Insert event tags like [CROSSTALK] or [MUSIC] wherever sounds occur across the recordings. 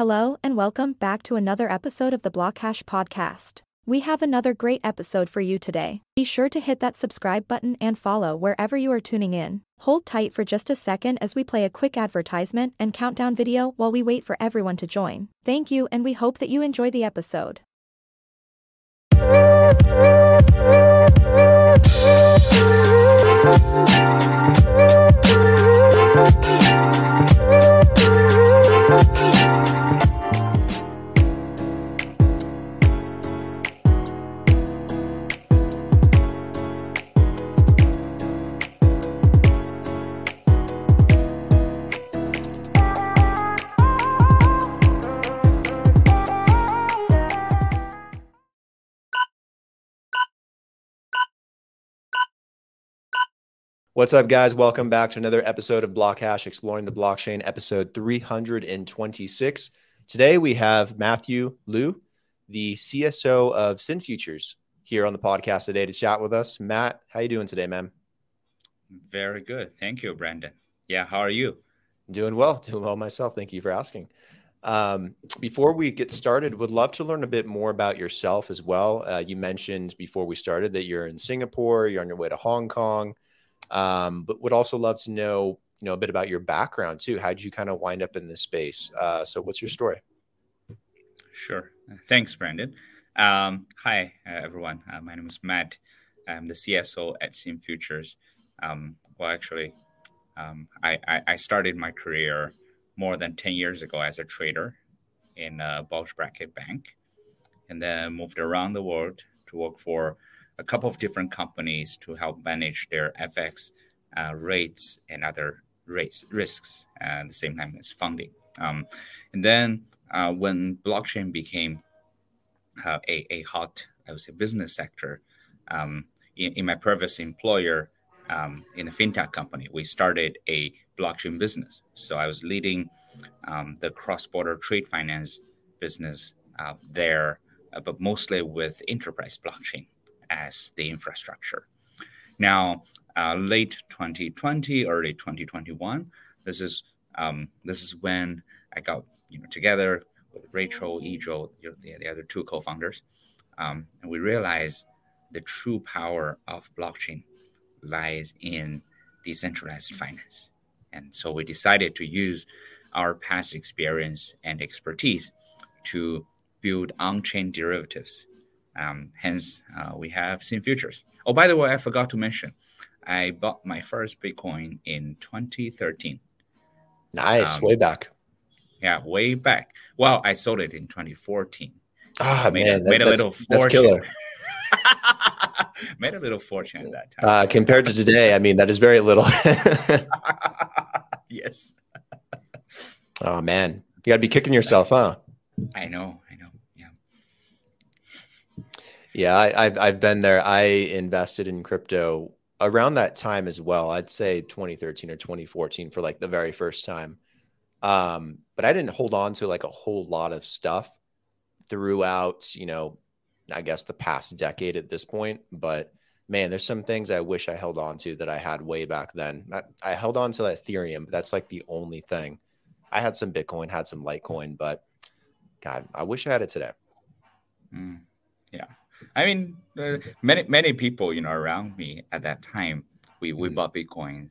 Hello and welcome back to another episode of the Blockhash podcast. We have another great episode for you today. Be sure to hit that subscribe button and follow wherever you are tuning in. Hold tight for just a second as we play a quick advertisement and countdown video while we wait for everyone to join. Thank you and we hope that you enjoy the episode. [LAUGHS] What's up, guys? Welcome back to another episode of Blockhash Exploring the Blockchain, episode 326. Today we have Matthew Liu, the CSO of SynFutures, here on the podcast today to chat with us. Matt, how you doing today, man? Very good. Thank you, Brandon. Yeah, how are you? Doing well. [LAUGHS] Doing well myself. Thank you for asking. Um, before we get started, would love to learn a bit more about yourself as well. Uh, you mentioned before we started that you're in Singapore, you're on your way to Hong Kong um, but would also love to know you know a bit about your background too. How did you kind of wind up in this space? Uh, so, what's your story? Sure. Thanks, Brandon. Um, hi, uh, everyone. Uh, my name is Matt. I'm the CSO at SynFutures. Um, well, actually, um, I, I, I, started my career more than 10 years ago as a trader in a bulge bracket bank, and then moved around the world to work for a couple of different companies to help manage their FX uh, rates and other rates risks at the same time as funding. Um, and then uh, when blockchain became uh, a, a hot, I would say, business sector, um, in, in, my previous employer, um, in a fintech company, we started a blockchain business. So I was leading um, the cross-border trade finance business uh, there, uh, but mostly with enterprise blockchain as the infrastructure. Now, uh, late 2020, early 2021, this is um, this is when I got you know together with Rachel, Ejo, the, the other two co-founders, um, and we realized the true power of blockchain lies in decentralized finance. And so we decided to use our past experience and expertise to build on-chain derivatives um, hence, uh, we have SynFutures. Oh, by the way, I forgot to mention, I bought my first Bitcoin in 2013. Nice, um, way back. Yeah, way back. Well, I sold it in 2014. Ah, made man, a, that, made a little fortune. That's killer. [LAUGHS] made a little fortune at that time. Uh, compared to today, I mean, that is very little. [LAUGHS] yes. [LAUGHS] Oh man, you got to be kicking yourself, huh? I know. Yeah, I, have I've been there. I invested in crypto around that time as well. I'd say 2013 or 2014 for like the very first time. Um, but I didn't hold on to like a whole lot of stuff throughout, you know, I guess the past decade at this point. But man, there's some things I wish I held on to that I had way back then. I, I held on to Ethereum, but that's like the only thing. I had some Bitcoin, had some Litecoin, but God, I wish I had it today. Mm, yeah. I mean, uh, many many people you know around me at that time, we we mm. bought Bitcoin,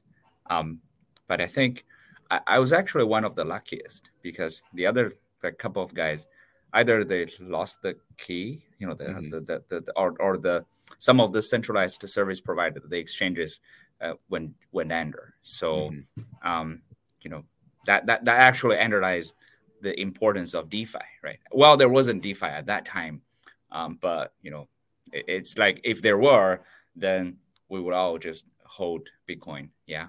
um, but I think I, I, was actually one of the luckiest because the other the couple of guys, either they lost the key, you know, the, mm-hmm. the, the, the, the, or or the some of the centralized service provider, the exchanges uh, went went under. So, mm-hmm. um, you know, that that that actually analyzed the importance of DeFi, right? Well, there wasn't DeFi at that time um, but you know, it, it's like if there were, then we would all just hold Bitcoin, yeah,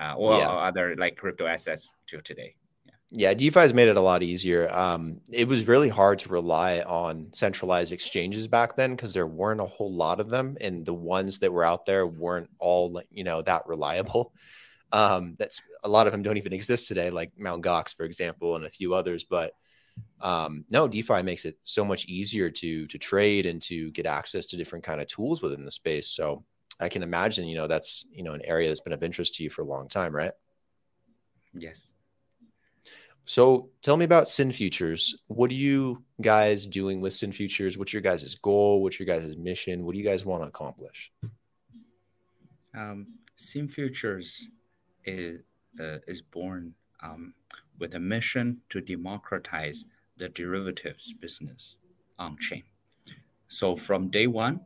uh, or yeah. other like crypto assets till today. Yeah. yeah, DeFi has made it a lot easier. Um, it was really hard to rely on centralized exchanges back then because there weren't a whole lot of them, and the ones that were out there weren't all you know that reliable. Um, that's a lot of them don't even exist today, like Mount Gox, for example, and a few others. But um, no defi makes it so much easier to to trade and to get access to different kind of tools within the space so i can imagine you know that's you know an area that's been of interest to you for a long time right yes So tell me about SynFutures. What are you guys doing with SynFutures? What's your guys' goal? What's your guys' mission? What do you guys want to accomplish? Um, SynFutures is, uh, is born um, with a mission to democratize the derivatives business on chain. So from day one,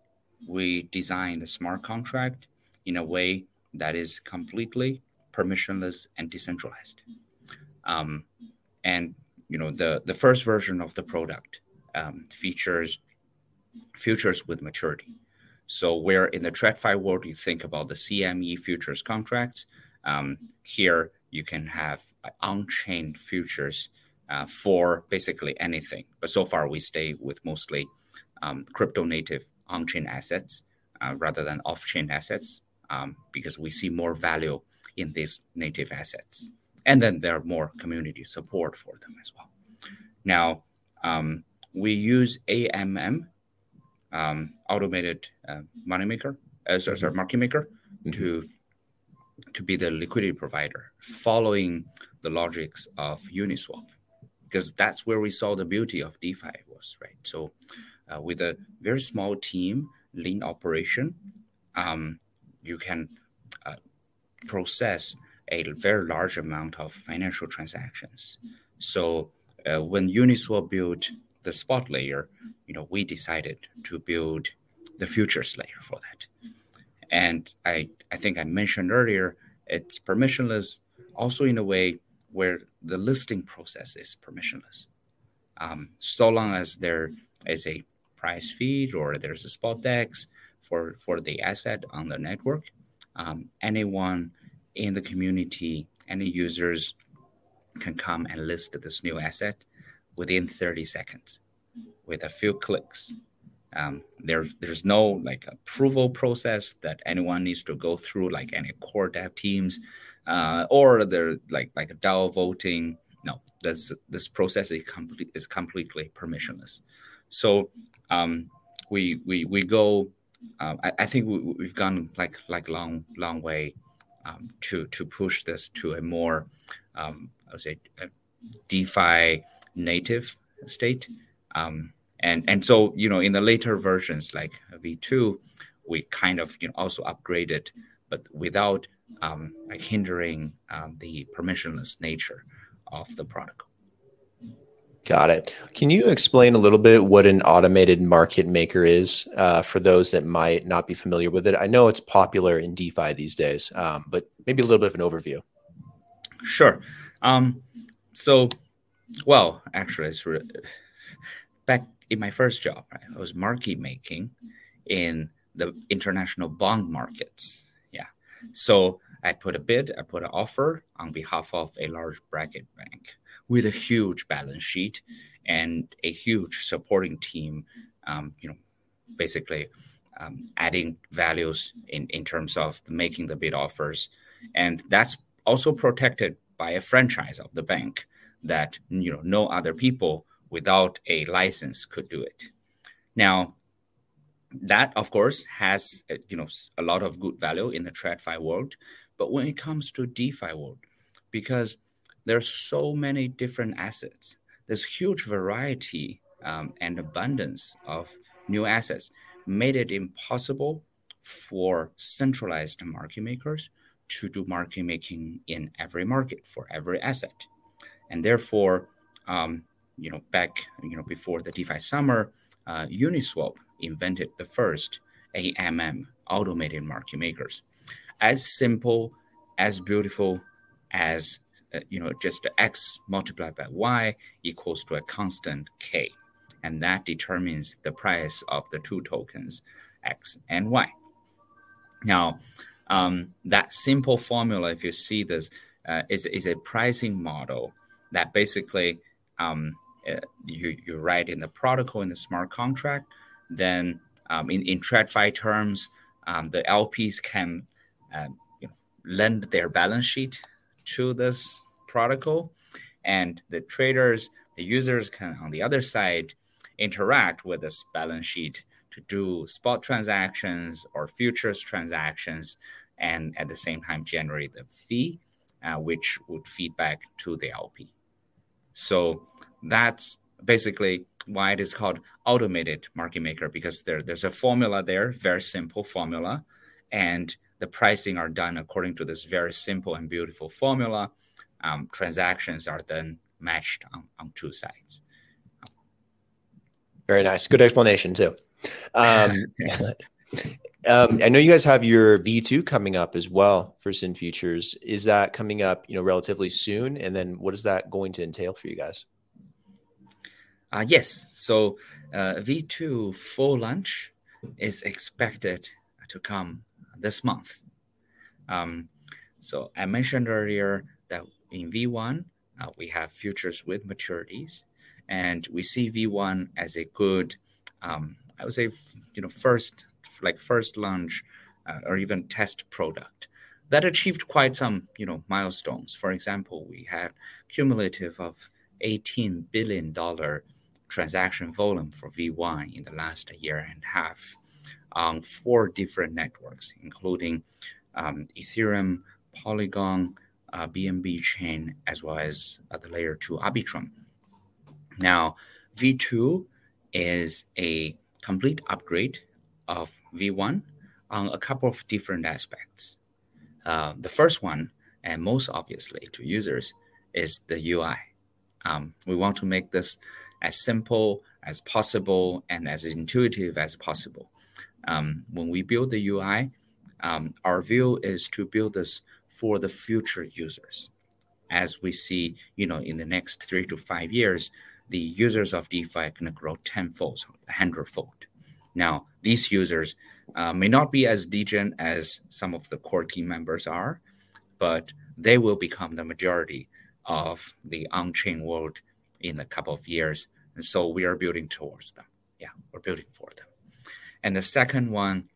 we designed the smart contract in a way that is completely permissionless and decentralized. Um, and you know the the first version of the product um, features futures with maturity. So where in the TradFi world you think about the CME futures contracts, um, here you can have on-chain futures uh, for basically anything. But so far we stay with mostly um, crypto native on-chain assets uh, rather than off-chain assets um, because we see more value in these native assets. And then there are more community support for them as well. Now, um, we use AMM, um, automated uh, money maker, uh, sorry, sorry, market maker, mm-hmm. to to be the liquidity provider, following the logics of Uniswap, because that's where we saw the beauty of DeFi was right. So, uh, with a very small team, lean operation, um, you can uh, process a very large amount of financial transactions. So uh, when Uniswap built the spot layer, you know, we decided to build the futures layer for that. And I, I think I mentioned earlier, it's permissionless also in a way where the listing process is permissionless. Um, so long as there is a price feed or there's a spot dex for, for the asset on the network, um, anyone in the community, any users can come and list this new asset within 30 seconds with a few clicks. Um, there, there's no like approval process that anyone needs to go through, like any core dev teams, uh, or there like like a DAO voting. No, this this process is complete is completely permissionless. So um, we we we go. Uh, I, I, think we, have gone like like long long way um, to to push this to a more, um, I would say, DeFi native state. Um, and and so you know in the later versions like V2, we kind of you know also upgraded, but without um, like hindering um, the permissionless nature of the protocol. Got it. Can you explain a little bit what an automated market maker is uh, for those that might not be familiar with it? I know it's popular in DeFi these days, um, but maybe a little bit of an overview. Sure. Um, so, well, actually, it's re- back in my first job, right, I was market making in the international bond markets. Yeah. So I put a bid, I put an offer on behalf of a large bracket bank with a huge balance sheet and a huge supporting team. Um, you know, basically um, adding values in, in terms of making the bid offers, and that's also protected by a franchise of the bank that you know no other people without a license could do it. Now, that of course has uh, you know a lot of good value in the TradFi world, but when it comes to DeFi world, because there's so many different assets. There's huge variety um, and abundance of new assets, made it impossible for centralized market makers to do market making in every market for every asset, and therefore, um, you know, back you know before the DeFi summer, uh, Uniswap invented the first AMM automated market makers, as simple, as beautiful as uh, you know, just x multiplied by y equals to a constant k. And that determines the price of the two tokens, x and y. Now, um, that simple formula, if you see this, uh, is, is a pricing model that basically um, you, you write in the protocol in the smart contract. Then, um, in, in TradFi terms, um, the LPs can uh, you know, lend their balance sheet to this protocol, and the traders, the users can on the other side interact with this balance sheet to do spot transactions or futures transactions, and at the same time generate the fee, uh, which would feed back to the LP. So that's basically why it is called automated market maker because there, there's a formula there, very simple formula, and the pricing are done according to this very simple and beautiful formula. Um, transactions are then matched on, on two sides. Very nice. Good explanation too. Um, [LAUGHS] um, I know you guys have your V2 coming up as well for SynFutures. Is that coming up, you know, relatively soon? And then what is that going to entail for you guys? Uh, yes. So uh, V2 full launch is expected to come this month. Um, so I mentioned earlier that in V1, uh, we have futures with maturities, and we see V1 as a good, um, I would say, you know, first like first launch uh, or even test product that achieved quite some, you know, milestones. For example, we had cumulative of 18 billion dollar transaction volume for V1 in the last year and a half on four different networks, including um, Ethereum, Polygon, uh, BNB chain, as well as uh, the layer two Arbitrum. Now, V2 is a complete upgrade of V1 on a couple of different aspects. Uh, the first one, and most obviously to users, is the UI. Um, we want to make this as simple as possible and as intuitive as possible. Um, when we build the UI, um, our view is to build this for the future users. As we see, you know, in the next three to five years, the users of DeFi are going to grow tenfold, hundredfold. Now, these users uh, may not be as degen as some of the core team members are, but they will become the majority of the on-chain world in a couple of years. And so we are building towards them. Yeah, we're building for them. And the second one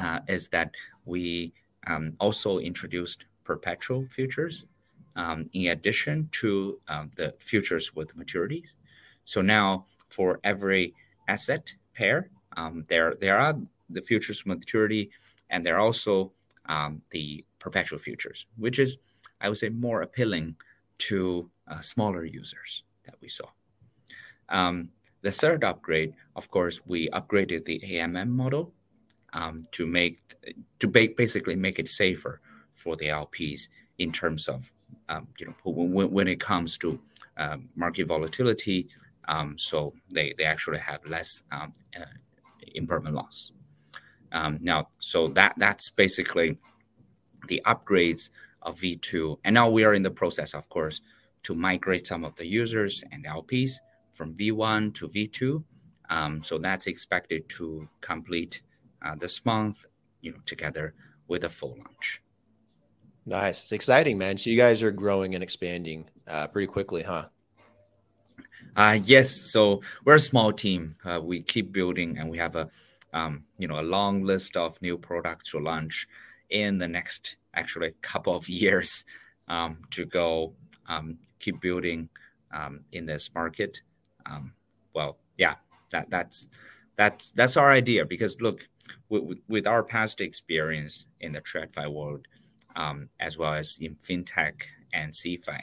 uh, is that we um, also introduced perpetual futures um, in addition to um, the futures with maturities. So now for every asset pair, um, there there are the futures with maturity, and there are also um, the perpetual futures, which is I would say more appealing to uh, smaller users that we saw. Um, the third upgrade, of course, we upgraded the AMM model um, to make to ba- basically make it safer for the LPs in terms of um, you know when, when it comes to um, market volatility. Um, so they, they actually have less um, uh, impermanent loss. Um, now, so that that's basically the upgrades of V2. And now we are in the process, of course, to migrate some of the users and LPs from V1 to V2. Um, so that's expected to complete uh, this month, you know, together with a full launch. Nice. It's exciting, man. So you guys are growing and expanding uh, pretty quickly, huh? Uh, yes. So we're a small team. Uh, we keep building, and we have a um, you know a long list of new products to launch in the next actually couple of [LAUGHS] years um, to go um, keep building um, in this market. Um, well, yeah, that that's that's that's our idea because look, with, with our past experience in the TradFi world, um, as well as in fintech and CeFi,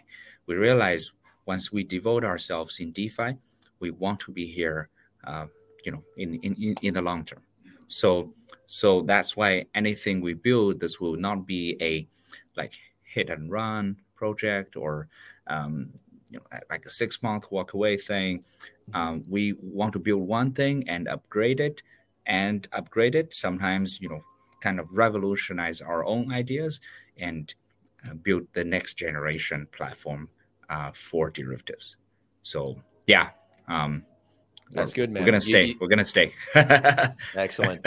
we realize once we devote ourselves in DeFi, we want to be here, uh, you know, in, in in the long term. So so that's why anything we build, this will not be a like hit and run project or um, you know like a six month walk away thing. Um, we want to build one thing and upgrade it and upgrade it. Sometimes you know kind of revolutionize our own ideas and uh, build the next generation platform uh, for derivatives. So yeah, um, that's good, man. We're gonna stay. You, we're gonna stay. [LAUGHS] excellent.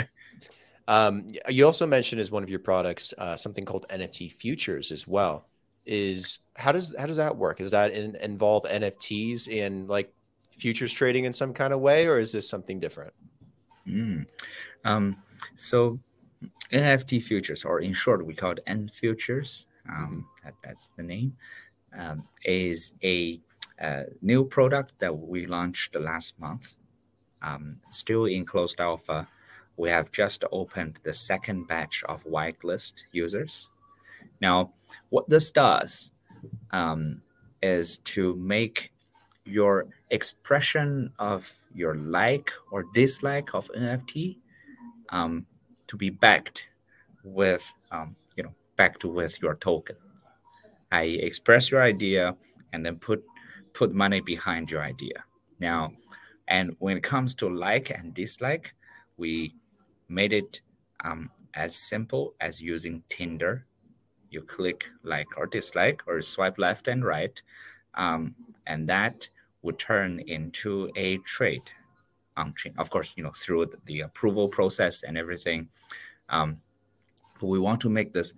Um, you also mentioned as one of your products uh, something called NFT futures as well. Is how does how does that work? Does that in, involve NFTs in like futures trading in some kind of way, or is this something different? Mm. Um, so NFT futures, or in short, we call it NFTures. Um, that, that's the name um, is a, a, new product that we launched last month. Um, still in closed alpha, we have just opened the second batch of whitelist users. Now, what this does, um, is to make your expression of your like or dislike of NFT um, to be backed with, um, you know, backed with your token. I express your idea and then put put money behind your idea. Now, and when it comes to like and dislike, we made it um, as simple as using Tinder. You click like or dislike or swipe left and right, um, and that would turn into a trade on chain. Of course, you know through the approval process and everything. Um, but we want to make this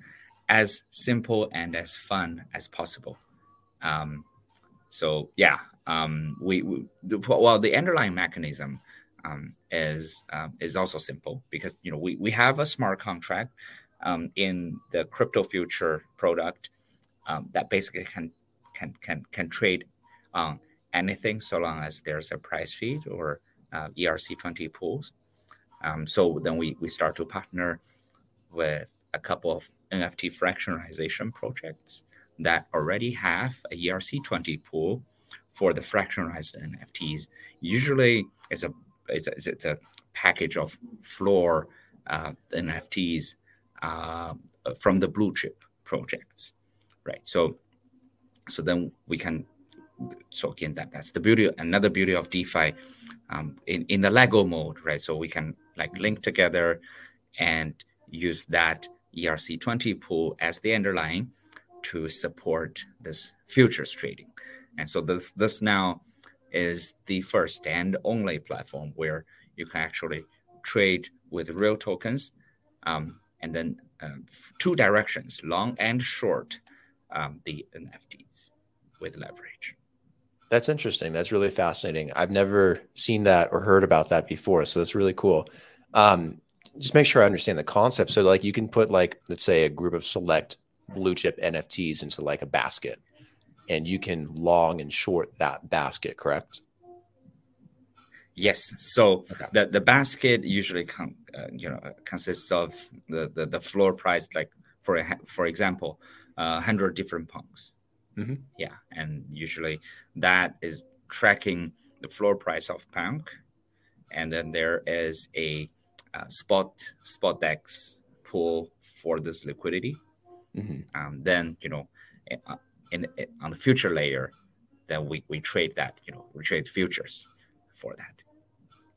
as simple and as fun as possible. Um, so yeah, um, we, we the, well the underlying mechanism um, is uh, is also simple because you know we, we have a smart contract um, in the crypto future product um, that basically can can can can trade on anything so long as there's a price feed or uh, ERC20 pools. Um, so then we we start to partner with a couple of NFT fractionalization projects that already have a ERC20 pool for the fractionalized NFTs. Usually, it's a it's a, it's a package of floor uh, NFTs from the blue chip projects, right? So, so then we can. So again, that, that's the beauty. Another beauty of DeFi, um, in in the Lego mode, right? So we can like link together, and use that ERC20 pool as the underlying to support this futures trading. And so this this now is the first and only platform where you can actually trade with real tokens, um, and then uh, two directions, long and short, um, the NFTs with leverage. That's interesting. That's really fascinating. I've never seen that or heard about that before, so that's really cool. Um, just make sure I understand the concept. So, like, you can put like, let's say, a group of select blue chip NFTs into like a basket, and you can long and short that basket, correct? Yes. So okay. the, the basket usually con, uh, you know consists of the, the, the floor price, like for a, for example, uh, hundred different punks. Mm-hmm. Yeah, and usually that is tracking the floor price of punk, and then there is a uh, spot spot DEX pool for this liquidity. Mm-hmm. Um, then you know, in, uh, in, in, on the future layer, then we, we trade that. You know, we trade futures for that.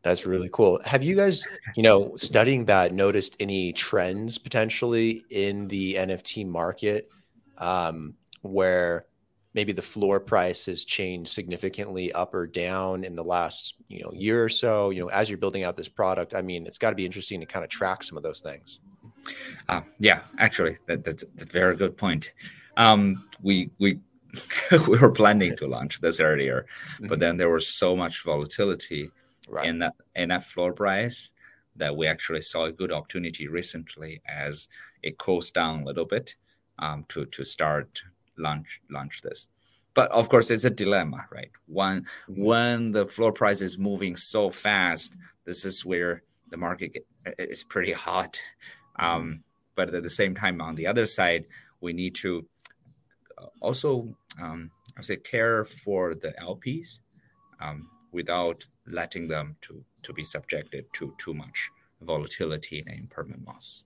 That's really cool. Have you guys, you know, studying that, noticed any trends potentially in the NFT market um, where maybe the floor price has changed significantly up or down in the last, you know, year or so? You know, as you're building out this product, I mean, it's got to be interesting to kind of track some of those things. Uh, yeah, actually, that, that's a very good point. Um, we we [LAUGHS] we were planning to launch this earlier, but mm-hmm. then there was so much volatility right. in that in that floor price that we actually saw a good opportunity recently as it cools down a little bit um, to to start launch launch this. But of course, it's a dilemma, right? When mm-hmm. when the floor price is moving so fast, this is where the market get, is pretty hot. Um, mm-hmm. but at the same time, on the other side, we need to uh, also, um, I say, care for the LPs. Um, without letting them to, to be subjected to too much volatility and impermanent loss.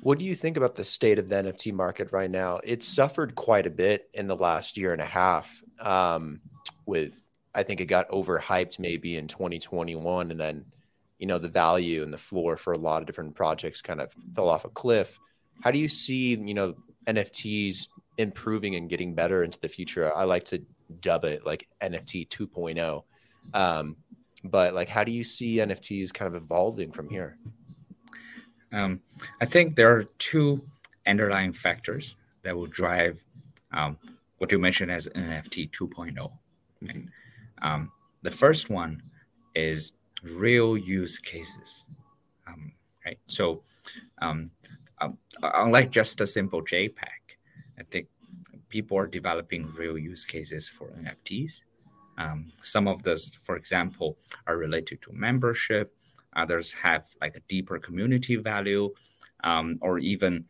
What do you think about the state of the NFT market right now? It's suffered quite a bit in the last year and a half. Um, with I think it got overhyped maybe in 2021, and then you know the value and the floor for a lot of different projects kind of fell off a cliff. How do you see you know NFTs improving and getting better into the future? I like to dub it like NFT 2.0. Um, but like, how do you see NFTs kind of evolving from here? Um, I think there are two underlying factors that will drive um, what you mentioned as NFT 2.0. Right? Um, the first one is real use cases. Um, right. So, um, um, unlike just a simple JPEG, I think people are developing real use cases for NFTs. Um, some of those, for example, are related to membership. Others have like a deeper community value, um, or even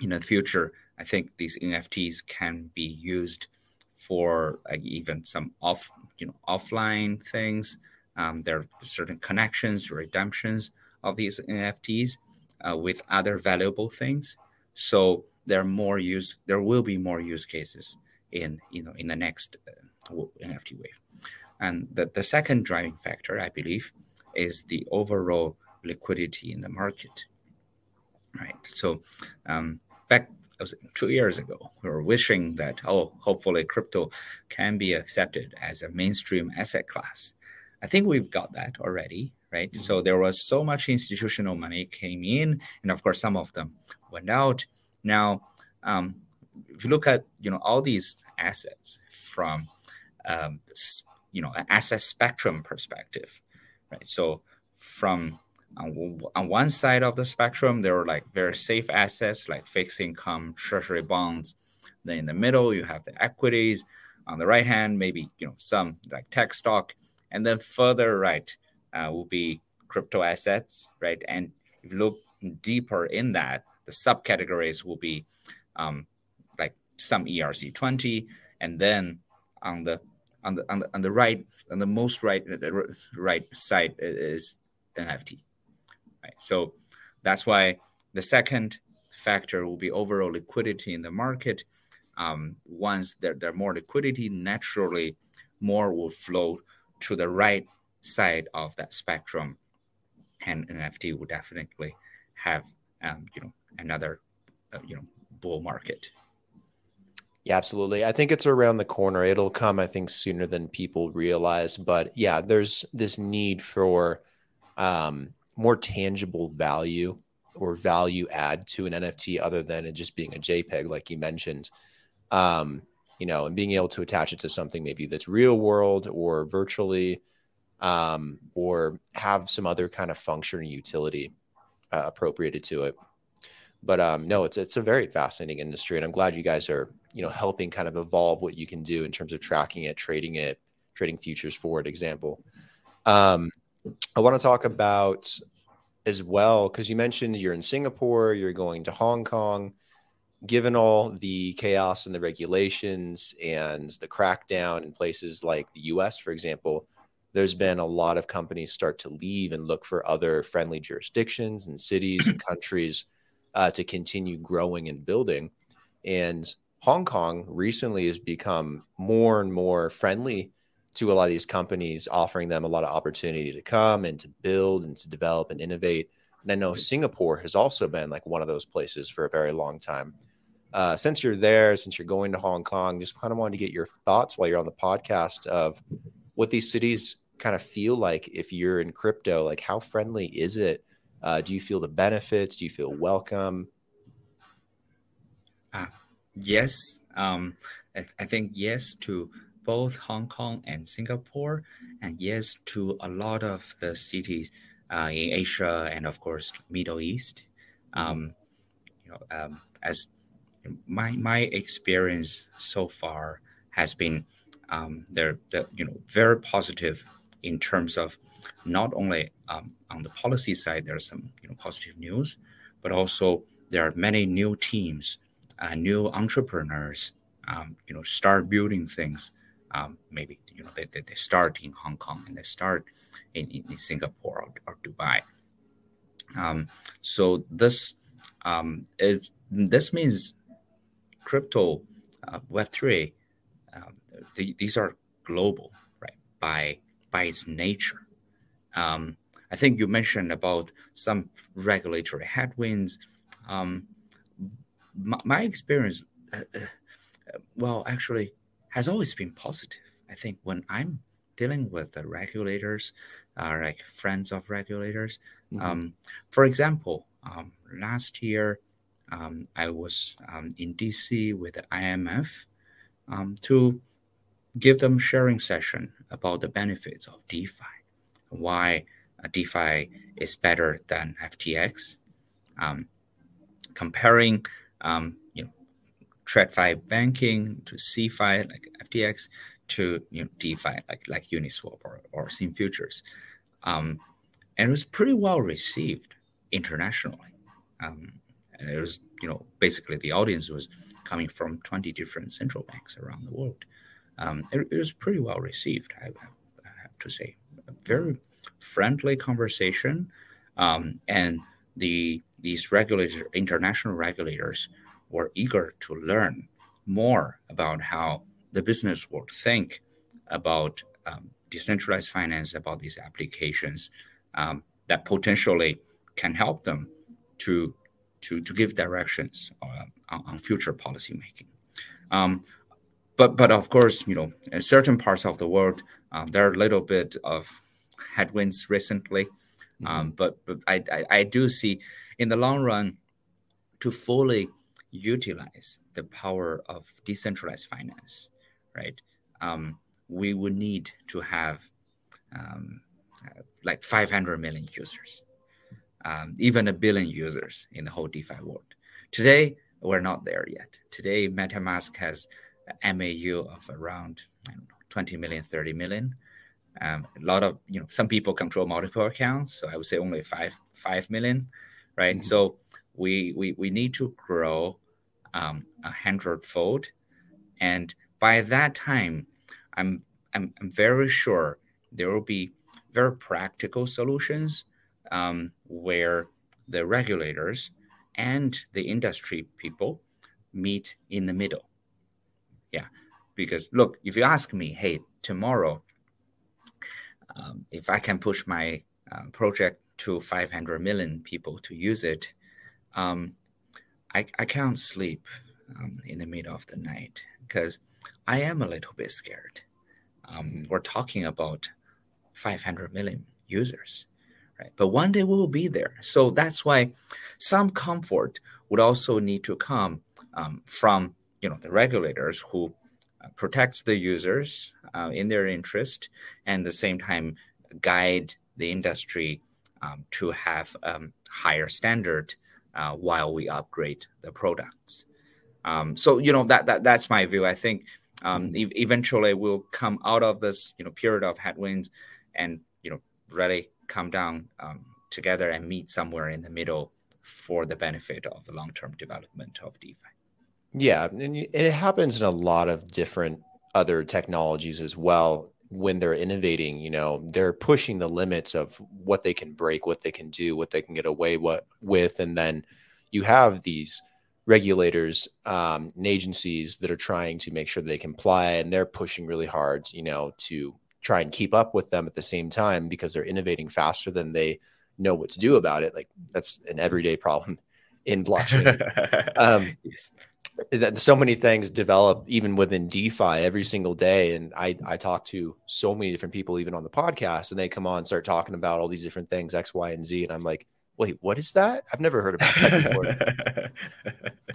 in the future, I think these NFTs can be used for like even some off you know offline things. Um, there are certain connections, redemptions of these NFTs uh, with other valuable things. So there are more use. There will be more use cases in you know in the next uh, NFT wave. And the, the second driving factor, I believe, is the overall liquidity in the market. Right. So um, back two years ago, we were wishing that oh, hopefully crypto can be accepted as a mainstream asset class. I think we've got that already, right? Mm-hmm. So there was so much institutional money came in, and of course some of them went out. Now, um, if you look at you know all these assets from um, you know an asset spectrum perspective, right? So from on, on one side of the spectrum, there are like very safe assets like fixed income, treasury bonds. Then in the middle, you have the equities. On the right hand, maybe you know some like tech stock, and then further right uh, will be crypto assets, right? And if you look deeper in that, the subcategories will be um, like some ERC20, and then on the on the on the on the right on the most right the right side is NFT. Right? So that's why the second factor will be overall liquidity in the market. Um, once there, there are more liquidity, naturally more will flow to the right side of that spectrum, and NFT will definitely have um, you know another uh, you know bull market. Yeah, absolutely. I think it's around the corner. It'll come, I think, sooner than people realize. But yeah, there's this need for um, more tangible value or value add to an NFT other than it just being a JPEG, like you mentioned. Um, you know, and being able to attach it to something maybe that's real world or virtually, um, or have some other kind of function or utility uh, appropriated to it. But um, no, it's it's a very fascinating industry, and I'm glad you guys are you know helping kind of evolve what you can do in terms of tracking it, trading it, trading futures forward. Example. Um, I want to talk about as well because you mentioned you're in Singapore, you're going to Hong Kong. Given all the chaos and the regulations and the crackdown in places like the US, for example, there's been a lot of companies start to leave and look for other friendly jurisdictions and cities and [CLEARS THROAT] countries uh, to continue growing and building. And Hong Kong recently has become more and more friendly to a lot of these companies, offering them a lot of opportunity to come and to build and to develop and innovate. And I know Singapore has also been like one of those places for a very long time. Uh, since you're there, since you're going to Hong Kong, just kind of wanted to get your thoughts while you're on the podcast of what these cities kind of feel like if you're in crypto. Like, how friendly is it? Uh, do you feel the benefits? Do you feel welcome? Uh, yes. Um, I, I think yes to both Hong Kong and Singapore, and yes to a lot of the cities uh, in Asia and of course Middle East. Um, you know, um, as my my experience so far has been, um, they're, they're you know very positive in terms of not only um, on the policy side there's some you know positive news, but also there are many new teams, uh, new entrepreneurs, um, you know, start building things um, maybe you know they, they, start in Hong Kong and they start in, in, in Singapore or, or Dubai. Um, so this um, is this means crypto uh, Web three. Um, the, these are global, right? By by its nature. Um, I think you mentioned about some regulatory headwinds. Um, my, my, experience, uh, uh, well, actually, has always been positive. I think when I'm dealing with the regulators, uh, like friends of regulators, mm-hmm. um, for example, um, last year um, I was um, in DC with the IMF um, to give them sharing session about the benefits of DeFi, why DeFi is better than FTX, um, comparing TradFi banking to CeFi like FTX to you know, DeFi like like Uniswap or, or SynFutures. Um, and it was pretty well received internationally. Um, and it was, you know, basically the audience was coming from 20 different central banks around the world. um, it, it, was pretty well received. I, I, have to say, a very friendly conversation, um, and the these regulators, international regulators, were eager to learn more about how the business world think about um, decentralized finance, about these applications um, that potentially can help them to to, to give directions uh, on, on, future policy making. Um, but but of course, you know, in certain parts of the world, um, there are a little bit of headwinds recently. Mm-hmm. Um, but but I, I, I do see in the long run to fully utilize the power of decentralized finance, right? Um, we would need to have um, like 500 million users, um, even a billion users in the whole DeFi world. Today, we're not there yet. Today, MetaMask has MAU of around know, 20 million, 30 million. Um, a lot of you know some people control multiple accounts, so I would say only five five million, right? Mm-hmm. So we we we need to grow um, a hundredfold, and by that time, I'm, I'm I'm very sure there will be very practical solutions um, where the regulators and the industry people meet in the middle. Yeah, because look, if you ask me, hey, tomorrow um, if I can push my uh, project to 500 million people to use it, um, I, I can't sleep um, in the middle of the night because I am a little bit scared. Um, mm-hmm. we're talking about 500 million users, right? But one day we will be there. So that's why some comfort would also need to come um, from you know the regulators who protects the users uh, in their interest and at the same time guide the industry um, to have um, higher standard uh, while we upgrade the products. Um, so you know that, that that's my view. I think um, mm-hmm. e- eventually we'll come out of this you know period of headwinds and you know really come down um, together and meet somewhere in the middle for the benefit of the long-term development of DeFi. Yeah, and it happens in a lot of different other technologies as well. When they're innovating, you know, they're pushing the limits of what they can break, what they can do, what they can get away what, with, and then you have these regulators um, and agencies that are trying to make sure they comply, and they're pushing really hard, you know, to try and keep up with them at the same time because they're innovating faster than they know what to do about it. Like that's an everyday problem in blockchain. [LAUGHS] um, yes that so many things develop even within DeFi every single day. And I, I talk to so many different people, even on the podcast, and they come on, start talking about all these different things, X, Y, and Z. And I'm like, wait, what is that? I've never heard about that before. [LAUGHS]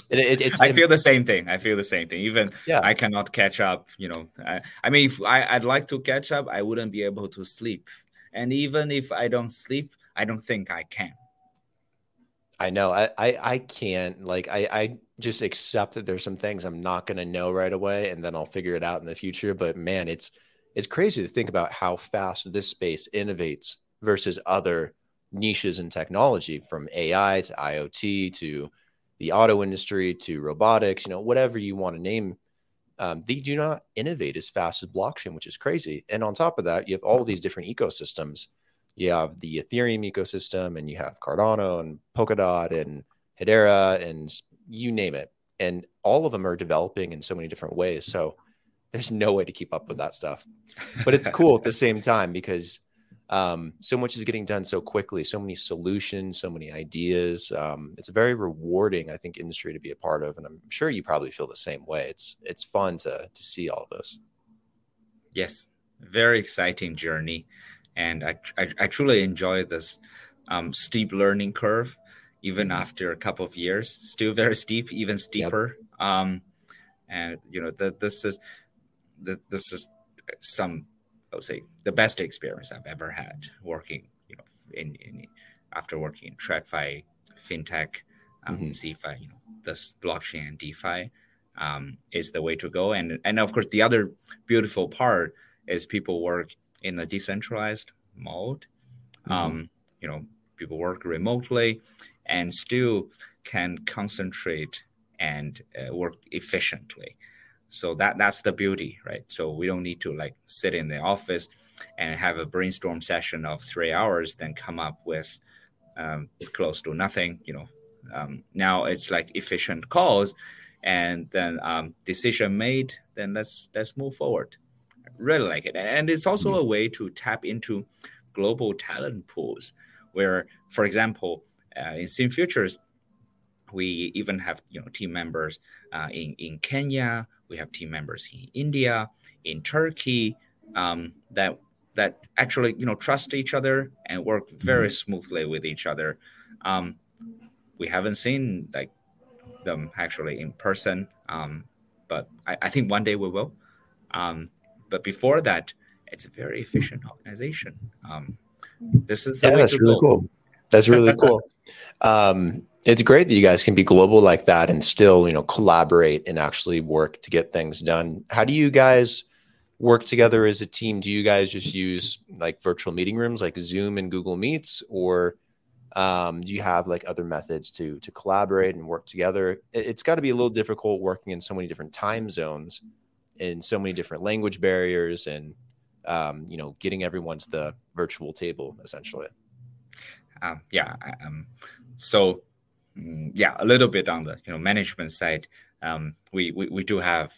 it, it, it's, I feel the same thing. I feel the same thing. Even yeah. I cannot catch up. You know, I, I mean, if I, I'd like to catch up, I wouldn't be able to sleep. And even if I don't sleep, I don't think I can. I know. I, I, I can't like I, I just accept that there's some things I'm not going to know right away, and then I'll figure it out in the future. But man, it's it's crazy to think about how fast this space innovates versus other niches in technology, from AI to IoT to the auto industry to robotics. You know, whatever you want to name. Um, they do not innovate as fast as blockchain, which is crazy. And on top of that, you have all these different ecosystems. You have the Ethereum ecosystem, and you have Cardano and Polkadot and Hedera and you name it. And all of them are developing in so many different ways. So there's no way to keep up with that stuff. But it's cool at the [LAUGHS] same time because um, so much is getting done so quickly, so many solutions, so many ideas. Um, it's a very rewarding, I think, industry to be a part of, and I'm sure you probably feel the same way. It's it's fun to to see all of this. Yes, very exciting journey, and I I, I truly enjoy this um, steep learning curve even after a couple of years. Still very steep, even steeper. Yep. Um, and you know, the, this is the, this is some I would say the best experience I've ever had working. You know, in, in after working in TradFi, fintech, um, mm-hmm. CeFi, you know, this blockchain and DeFi um, is the way to go. And and of course, the other beautiful part is people work in a decentralized mode. Mm-hmm. Um, you know, people work remotely and still can concentrate and uh, work efficiently. So that that's the beauty, right? So we don't need to like sit in the office and have a brainstorm session of three hours, then come up with um, close to nothing. You know, um, now it's like efficient calls, and then um, decision made. Then let's let's move forward. Really like it, and it's also mm-hmm. a way to tap into global talent pools. Where, for example, in SynFutures, we even have you know team members uh, in in Kenya. We have team members in India, in Turkey, um, that that actually you know trust each other and work very mm-hmm. smoothly with each other. Um, we haven't seen like them actually in person, um, but I, I, think one day we will. Um, but before that, it's a very efficient organization. Um, this is yeah, that's really go. cool. That's really cool. Um, it's great that you guys can be global like that and still, you know, collaborate and actually work to get things done. How do you guys work together as a team? Do you guys just use like virtual meeting rooms like Zoom and Google Meets, or um, do you have like other methods to to collaborate and work together? It's got to be a little difficult working in so many different time zones, in so many different language barriers, and um, you know, getting everyone to the virtual table essentially. Um, yeah. Um, so mm, yeah, a little bit on the you know management side. Um, we, we we do have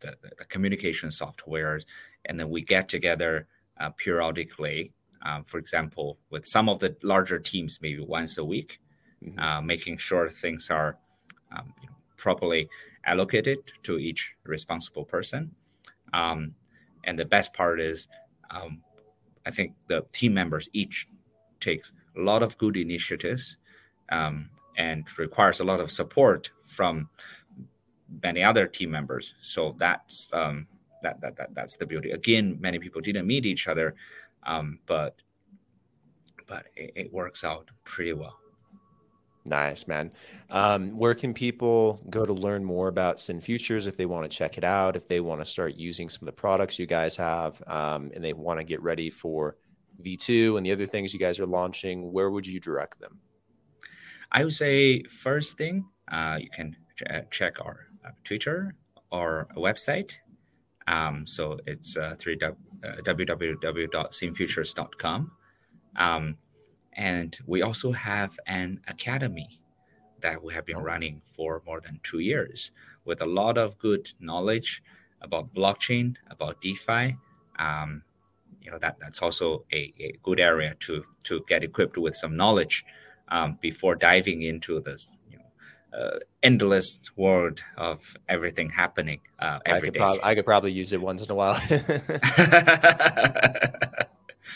the, the, communication software, and then we get together uh, periodically. Um, for example, with some of the larger teams, maybe once a week, mm-hmm. uh, making sure things are um, you know, properly allocated to each responsible person. Um, and the best part is, um, I think the team members each takes a lot of good initiatives um, and requires a lot of support from many other team members. So that's um, that, that that that's the beauty. Again, many people didn't meet each other, um, but but it, it, works out pretty well. Nice, man. Um, where can people go to learn more about SynFutures if they want to check it out, if they want to start using some of the products you guys have, um, and they want to get ready for V2 and the other things you guys are launching? Where would you direct them? I would say first thing, uh, you can ch- check our uh, Twitter or website. Um, so it's uh, uh, www.synfutures.com. Um, and we also have an academy that we have been running for more than two years with a lot of good knowledge about blockchain, about DeFi. Um, you know that that's also a, a, good area to to get equipped with some knowledge um, before diving into this uh, endless world of everything happening uh, every I could day. Prob- I could probably use it once in a while. [LAUGHS] [LAUGHS]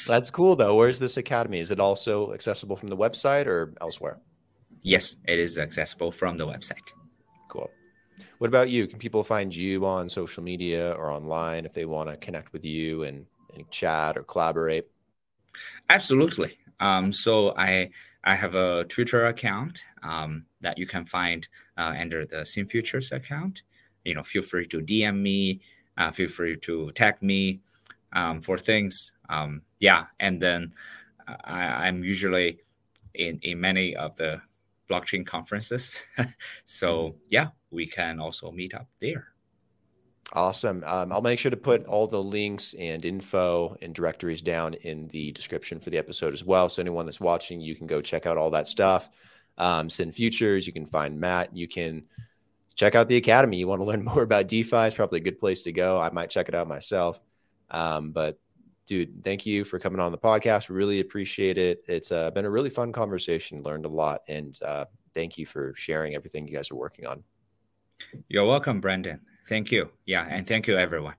That's cool though. Where's this academy? Is it also accessible from the website or elsewhere? Yes, it is accessible from the website. Cool. What about you? Can people find you on social media or online if they want to connect with you and, and chat or collaborate? Absolutely. Um, so I I have a Twitter account um, that you can find uh, under the SynFutures account. You know, feel free to DM me, uh, feel free to tag me um, for things. Um, yeah, and then uh, I, am usually in in many of the blockchain conferences. [LAUGHS] so mm-hmm. yeah, we can also meet up there. Awesome. Um, I'll make sure to put all the links and info and directories down in the description for the episode as well. So anyone that's watching, you can go check out all that stuff. Um, SynFutures, you can find Matt. You can check out the Academy. You want to learn [LAUGHS] more about DeFi, it's probably a good place to go. I might check it out myself. Um, but dude, thank you for coming on the podcast. Really appreciate it. It's uh, been a really fun conversation. Learned a lot, and uh, thank you for sharing everything you guys are working on. You're welcome, Brandon. Thank you. Yeah, and thank you, everyone.